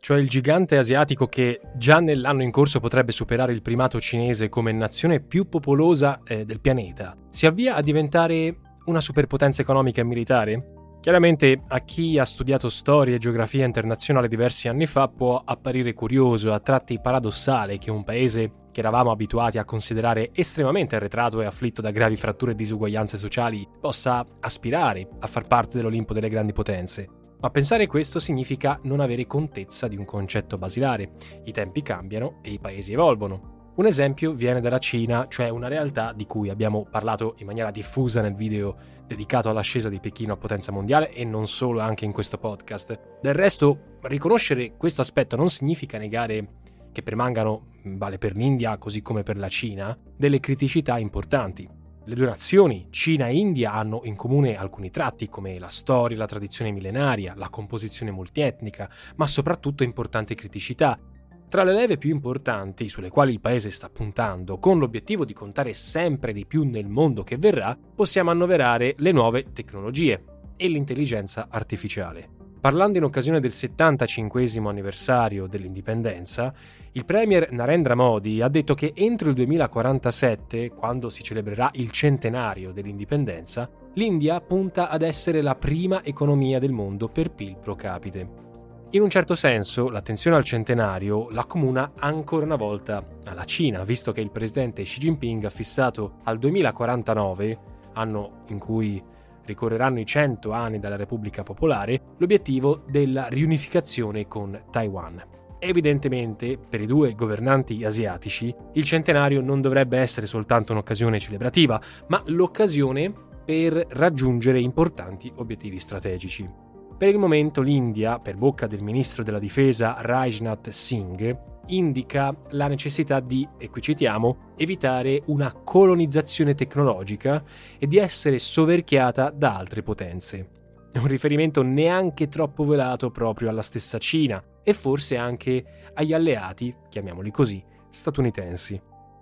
cioè il gigante asiatico che già nell'anno in corso potrebbe superare il primato cinese come nazione più popolosa eh, del pianeta, si avvia a diventare una superpotenza economica e militare? Chiaramente a chi ha studiato storia e geografia internazionale diversi anni fa può apparire curioso e a tratti paradossale che un paese che eravamo abituati a considerare estremamente arretrato e afflitto da gravi fratture e disuguaglianze sociali possa aspirare a far parte dell'Olimpo delle grandi potenze. Ma pensare questo significa non avere contezza di un concetto basilare. I tempi cambiano e i paesi evolvono. Un esempio viene dalla Cina, cioè una realtà di cui abbiamo parlato in maniera diffusa nel video dedicato all'ascesa di Pechino a potenza mondiale e non solo anche in questo podcast. Del resto, riconoscere questo aspetto non significa negare che permangano, vale per l'India così come per la Cina, delle criticità importanti. Le due nazioni, Cina e India, hanno in comune alcuni tratti come la storia, la tradizione millenaria, la composizione multietnica, ma soprattutto importanti criticità, tra le leve più importanti sulle quali il paese sta puntando, con l'obiettivo di contare sempre di più nel mondo che verrà, possiamo annoverare le nuove tecnologie e l'intelligenza artificiale. Parlando in occasione del 75 anniversario dell'indipendenza, il premier Narendra Modi ha detto che entro il 2047, quando si celebrerà il centenario dell'indipendenza, l'India punta ad essere la prima economia del mondo per PIL pro capite. In un certo senso, l'attenzione al centenario l'accomuna ancora una volta alla Cina, visto che il presidente Xi Jinping ha fissato al 2049, anno in cui ricorreranno i 100 anni dalla Repubblica Popolare, l'obiettivo della riunificazione con Taiwan. Evidentemente, per i due governanti asiatici, il centenario non dovrebbe essere soltanto un'occasione celebrativa, ma l'occasione per raggiungere importanti obiettivi strategici. Per il momento l'India, per bocca del ministro della difesa Rajnath Singh, indica la necessità di, e qui citiamo, evitare una colonizzazione tecnologica e di essere soverchiata da altre potenze. Un riferimento neanche troppo velato proprio alla stessa Cina e forse anche agli alleati, chiamiamoli così, statunitensi.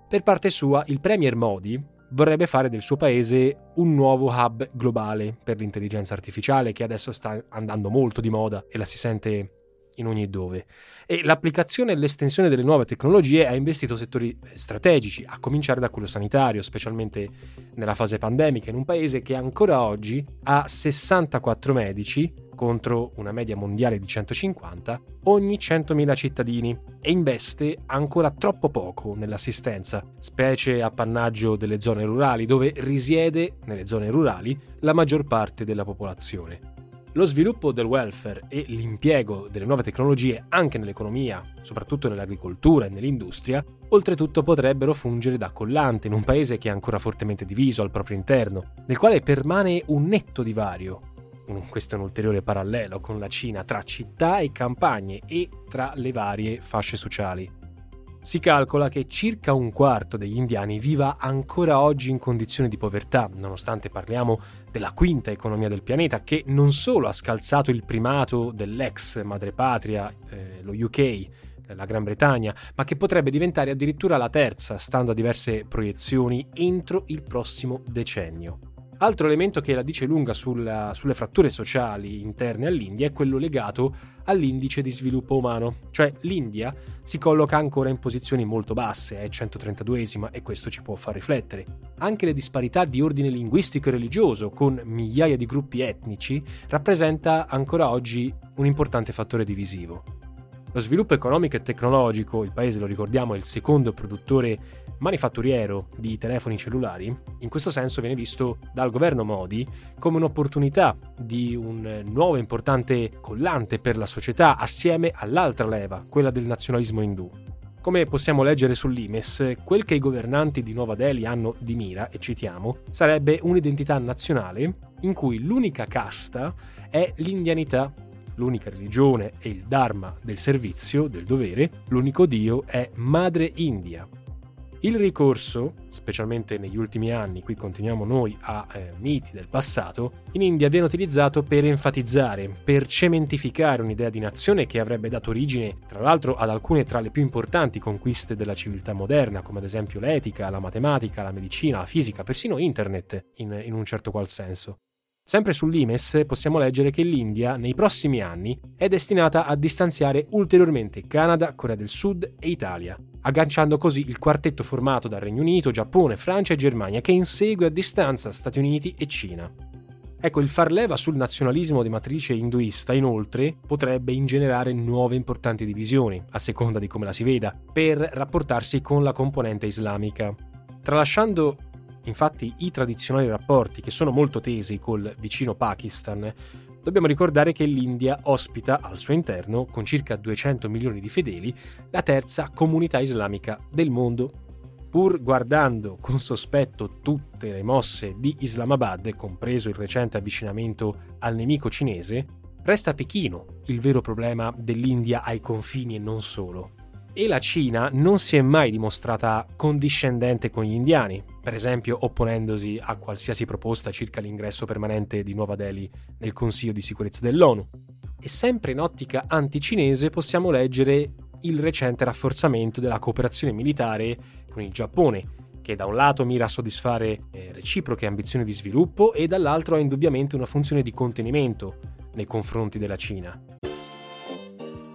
Per parte sua, il premier Modi, vorrebbe fare del suo paese un nuovo hub globale per l'intelligenza artificiale che adesso sta andando molto di moda e la si sente in ogni dove. E l'applicazione e l'estensione delle nuove tecnologie ha investito settori strategici, a cominciare da quello sanitario, specialmente nella fase pandemica, in un paese che ancora oggi ha 64 medici contro una media mondiale di 150 ogni 100.000 cittadini e investe ancora troppo poco nell'assistenza, specie appannaggio delle zone rurali dove risiede, nelle zone rurali, la maggior parte della popolazione. Lo sviluppo del welfare e l'impiego delle nuove tecnologie anche nell'economia, soprattutto nell'agricoltura e nell'industria, oltretutto potrebbero fungere da collante in un paese che è ancora fortemente diviso al proprio interno, nel quale permane un netto divario. Questo è un ulteriore parallelo con la Cina tra città e campagne e tra le varie fasce sociali. Si calcola che circa un quarto degli indiani viva ancora oggi in condizioni di povertà, nonostante parliamo della quinta economia del pianeta, che non solo ha scalzato il primato dell'ex madrepatria, eh, lo UK, la Gran Bretagna, ma che potrebbe diventare addirittura la terza, stando a diverse proiezioni, entro il prossimo decennio. Altro elemento che la dice lunga sulla, sulle fratture sociali interne all'India è quello legato all'indice di sviluppo umano, cioè l'India si colloca ancora in posizioni molto basse, è 132esima e questo ci può far riflettere. Anche le disparità di ordine linguistico e religioso, con migliaia di gruppi etnici, rappresenta ancora oggi un importante fattore divisivo. Lo sviluppo economico e tecnologico, il paese lo ricordiamo è il secondo produttore manifatturiero di telefoni cellulari, in questo senso viene visto dal governo Modi come un'opportunità di un nuovo importante collante per la società assieme all'altra leva, quella del nazionalismo indù. Come possiamo leggere sull'Imes, quel che i governanti di Nuova Delhi hanno di mira, e citiamo, sarebbe un'identità nazionale in cui l'unica casta è l'indianità l'unica religione è il Dharma del servizio, del dovere, l'unico Dio è Madre India. Il ricorso, specialmente negli ultimi anni, qui continuiamo noi a eh, miti del passato, in India viene utilizzato per enfatizzare, per cementificare un'idea di nazione che avrebbe dato origine, tra l'altro, ad alcune tra le più importanti conquiste della civiltà moderna, come ad esempio l'etica, la matematica, la medicina, la fisica, persino internet, in, in un certo qual senso. Sempre sull'Imes possiamo leggere che l'India nei prossimi anni è destinata a distanziare ulteriormente Canada, Corea del Sud e Italia, agganciando così il quartetto formato dal Regno Unito, Giappone, Francia e Germania che insegue a distanza Stati Uniti e Cina. Ecco, il far leva sul nazionalismo di matrice induista, inoltre, potrebbe ingenerare nuove importanti divisioni, a seconda di come la si veda, per rapportarsi con la componente islamica. Tralasciando Infatti i tradizionali rapporti, che sono molto tesi col vicino Pakistan, dobbiamo ricordare che l'India ospita al suo interno, con circa 200 milioni di fedeli, la terza comunità islamica del mondo. Pur guardando con sospetto tutte le mosse di Islamabad, compreso il recente avvicinamento al nemico cinese, resta Pechino il vero problema dell'India ai confini e non solo e la Cina non si è mai dimostrata condiscendente con gli indiani, per esempio opponendosi a qualsiasi proposta circa l'ingresso permanente di Nuova Delhi nel Consiglio di sicurezza dell'ONU. E sempre in ottica anticinese possiamo leggere il recente rafforzamento della cooperazione militare con il Giappone, che da un lato mira a soddisfare eh, reciproche ambizioni di sviluppo e dall'altro ha indubbiamente una funzione di contenimento nei confronti della Cina.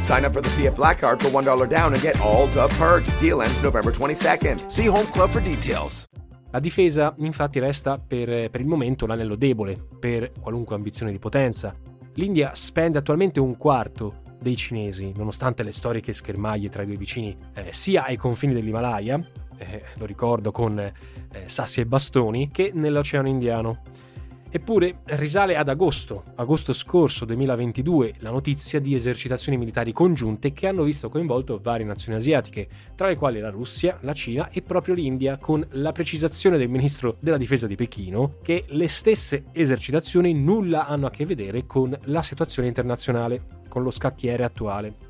Sign up for the PF Black Card for $1 down and get all the perks. Deal ends November 22nd. See Home Club for details. La difesa infatti resta per, per, il momento l'anello debole per qualunque ambizione di potenza. L'India spende attualmente un quarto dei cinesi, nonostante le storiche schermaglie tra i due vicini, eh, sia ai confini dell'Himalaya, eh, lo ricordo con eh, sassi e bastoni, che nell'Oceano Indiano. Eppure risale ad agosto, agosto scorso 2022, la notizia di esercitazioni militari congiunte che hanno visto coinvolto varie nazioni asiatiche, tra le quali la Russia, la Cina e proprio l'India, con la precisazione del ministro della difesa di Pechino che le stesse esercitazioni nulla hanno a che vedere con la situazione internazionale, con lo scacchiere attuale.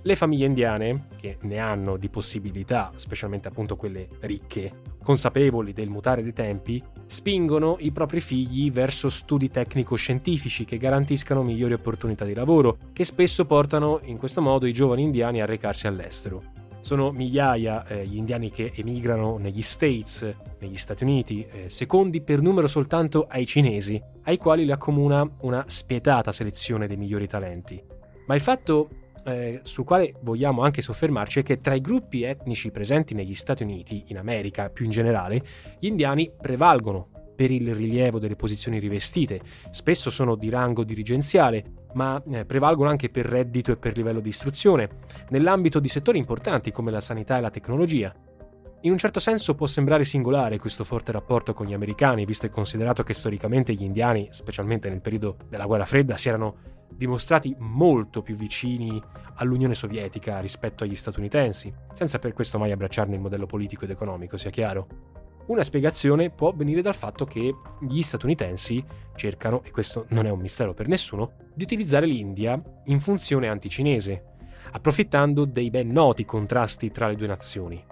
Le famiglie indiane, che ne hanno di possibilità, specialmente appunto quelle ricche, consapevoli del mutare dei tempi, spingono i propri figli verso studi tecnico-scientifici che garantiscano migliori opportunità di lavoro, che spesso portano in questo modo i giovani indiani a recarsi all'estero. Sono migliaia eh, gli indiani che emigrano negli States, negli Stati Uniti, eh, secondi per numero soltanto ai cinesi, ai quali li accomuna una spietata selezione dei migliori talenti. Ma il fatto eh, sul quale vogliamo anche soffermarci è che tra i gruppi etnici presenti negli Stati Uniti, in America più in generale, gli indiani prevalgono per il rilievo delle posizioni rivestite, spesso sono di rango dirigenziale, ma eh, prevalgono anche per reddito e per livello di istruzione, nell'ambito di settori importanti come la sanità e la tecnologia. In un certo senso può sembrare singolare questo forte rapporto con gli americani, visto e considerato che storicamente gli indiani, specialmente nel periodo della guerra fredda, si erano dimostrati molto più vicini all'Unione Sovietica rispetto agli statunitensi, senza per questo mai abbracciarne il modello politico ed economico, sia chiaro. Una spiegazione può venire dal fatto che gli statunitensi cercano, e questo non è un mistero per nessuno, di utilizzare l'India in funzione anticinese, approfittando dei ben noti contrasti tra le due nazioni.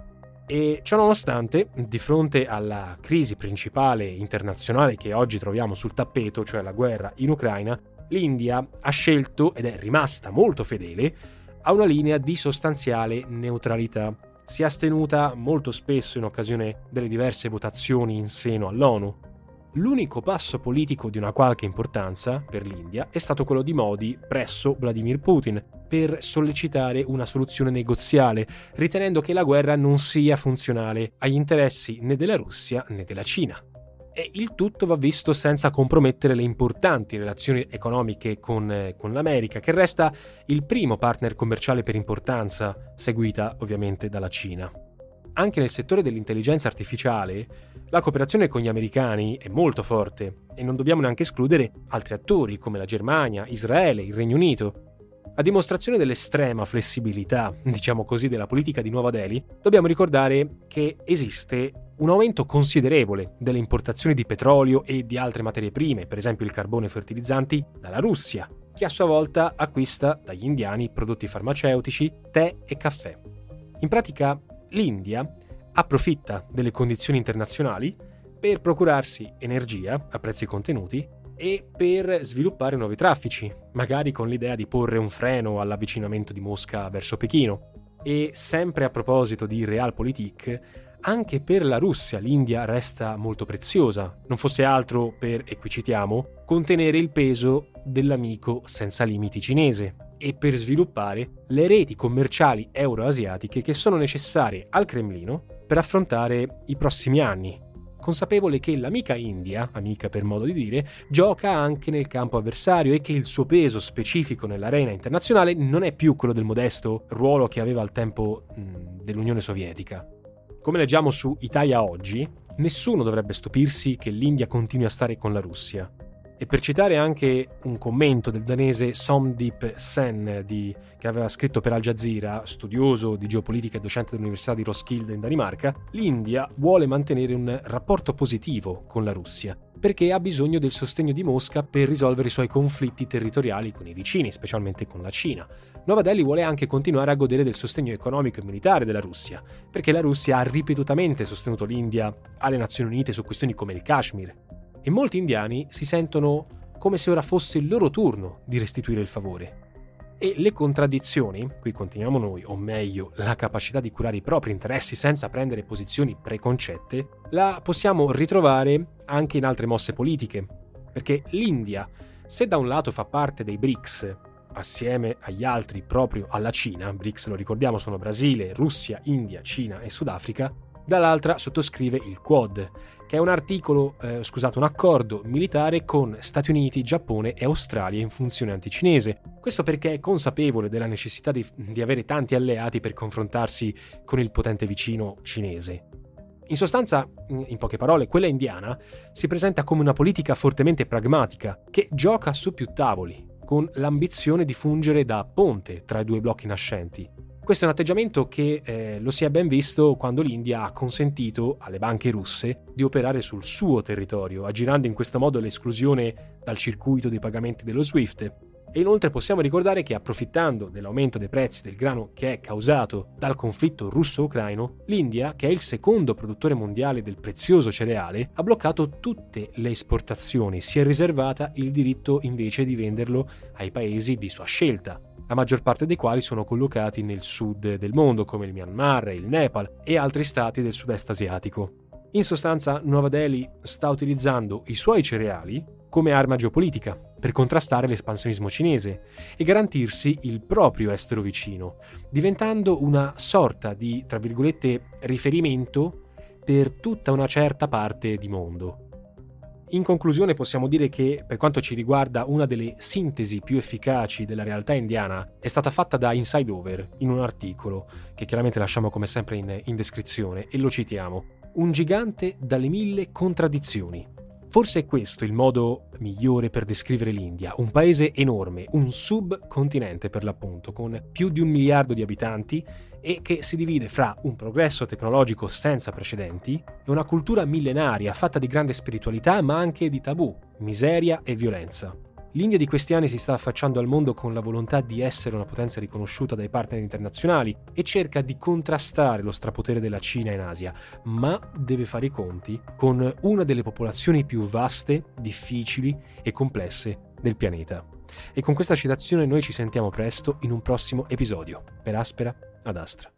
E ciò nonostante, di fronte alla crisi principale internazionale che oggi troviamo sul tappeto, cioè la guerra in Ucraina, l'India ha scelto ed è rimasta molto fedele a una linea di sostanziale neutralità. Si è astenuta molto spesso in occasione delle diverse votazioni in seno all'ONU. L'unico passo politico di una qualche importanza per l'India è stato quello di Modi presso Vladimir Putin per sollecitare una soluzione negoziale, ritenendo che la guerra non sia funzionale agli interessi né della Russia né della Cina. E il tutto va visto senza compromettere le importanti relazioni economiche con, eh, con l'America, che resta il primo partner commerciale per importanza, seguita ovviamente dalla Cina. Anche nel settore dell'intelligenza artificiale, la cooperazione con gli americani è molto forte e non dobbiamo neanche escludere altri attori come la Germania, Israele, il Regno Unito. A dimostrazione dell'estrema flessibilità, diciamo così, della politica di Nuova Delhi, dobbiamo ricordare che esiste un aumento considerevole delle importazioni di petrolio e di altre materie prime, per esempio il carbone e fertilizzanti, dalla Russia, che a sua volta acquista dagli indiani prodotti farmaceutici, tè e caffè. In pratica, l'India approfitta delle condizioni internazionali per procurarsi energia a prezzi contenuti e per sviluppare nuovi traffici, magari con l'idea di porre un freno all'avvicinamento di Mosca verso Pechino. E sempre a proposito di Realpolitik, anche per la Russia l'India resta molto preziosa, non fosse altro per, e qui citiamo, contenere il peso dell'amico senza limiti cinese e per sviluppare le reti commerciali euroasiatiche che sono necessarie al Cremlino per affrontare i prossimi anni, consapevole che l'amica India, amica per modo di dire, gioca anche nel campo avversario e che il suo peso specifico nell'arena internazionale non è più quello del modesto ruolo che aveva al tempo dell'Unione Sovietica. Come leggiamo su Italia Oggi, nessuno dovrebbe stupirsi che l'India continui a stare con la Russia. E per citare anche un commento del danese Somdeep Sen, di, che aveva scritto per Al Jazeera, studioso di geopolitica e docente dell'Università di Roskilde in Danimarca, l'India vuole mantenere un rapporto positivo con la Russia, perché ha bisogno del sostegno di Mosca per risolvere i suoi conflitti territoriali con i vicini, specialmente con la Cina. Nuova Delhi vuole anche continuare a godere del sostegno economico e militare della Russia, perché la Russia ha ripetutamente sostenuto l'India alle Nazioni Unite su questioni come il Kashmir, e molti indiani si sentono come se ora fosse il loro turno di restituire il favore. E le contraddizioni, qui continuiamo noi, o meglio, la capacità di curare i propri interessi senza prendere posizioni preconcette, la possiamo ritrovare anche in altre mosse politiche. Perché l'India, se da un lato fa parte dei BRICS, assieme agli altri proprio alla Cina, BRICS lo ricordiamo sono Brasile, Russia, India, Cina e Sudafrica, dall'altra sottoscrive il Quad, che è un articolo, eh, scusate, un accordo militare con Stati Uniti, Giappone e Australia in funzione anticinese. Questo perché è consapevole della necessità di, di avere tanti alleati per confrontarsi con il potente vicino cinese. In sostanza, in poche parole, quella indiana si presenta come una politica fortemente pragmatica, che gioca su più tavoli, con l'ambizione di fungere da ponte tra i due blocchi nascenti. Questo è un atteggiamento che eh, lo si è ben visto quando l'India ha consentito alle banche russe di operare sul suo territorio, aggirando in questo modo l'esclusione dal circuito dei pagamenti dello SWIFT. E inoltre possiamo ricordare che approfittando dell'aumento dei prezzi del grano che è causato dal conflitto russo-ucraino, l'India, che è il secondo produttore mondiale del prezioso cereale, ha bloccato tutte le esportazioni, si è riservata il diritto invece di venderlo ai paesi di sua scelta, la maggior parte dei quali sono collocati nel sud del mondo, come il Myanmar, il Nepal e altri stati del sud-est asiatico. In sostanza, Nuova Delhi sta utilizzando i suoi cereali come arma geopolitica per contrastare l'espansionismo cinese e garantirsi il proprio estero vicino, diventando una sorta di, tra virgolette, riferimento per tutta una certa parte di mondo. In conclusione possiamo dire che, per quanto ci riguarda, una delle sintesi più efficaci della realtà indiana è stata fatta da Inside Over in un articolo, che chiaramente lasciamo come sempre in, in descrizione, e lo citiamo. Un gigante dalle mille contraddizioni. Forse è questo il modo migliore per descrivere l'India, un paese enorme, un subcontinente per l'appunto, con più di un miliardo di abitanti e che si divide fra un progresso tecnologico senza precedenti e una cultura millenaria fatta di grande spiritualità ma anche di tabù, miseria e violenza. L'India di questi anni si sta affacciando al mondo con la volontà di essere una potenza riconosciuta dai partner internazionali e cerca di contrastare lo strapotere della Cina in Asia, ma deve fare i conti con una delle popolazioni più vaste, difficili e complesse del pianeta. E con questa citazione noi ci sentiamo presto in un prossimo episodio. Per Aspera ad Astra.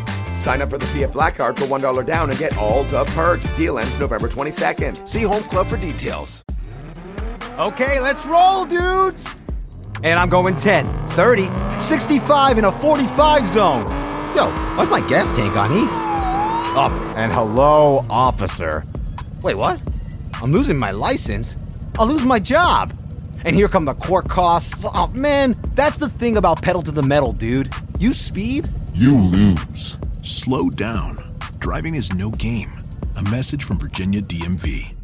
Sign up for the PF Black Card for $1 down and get all the perks. Deal ends November 22nd. See Home Club for details. Okay, let's roll, dudes! And I'm going 10, 30, 65 in a 45 zone. Yo, why's my gas tank on E? Oh, and hello, officer. Wait, what? I'm losing my license? I'll lose my job. And here come the court costs. Oh, man, that's the thing about pedal to the metal, dude. You speed, you lose. Slow down. Driving is no game. A message from Virginia DMV.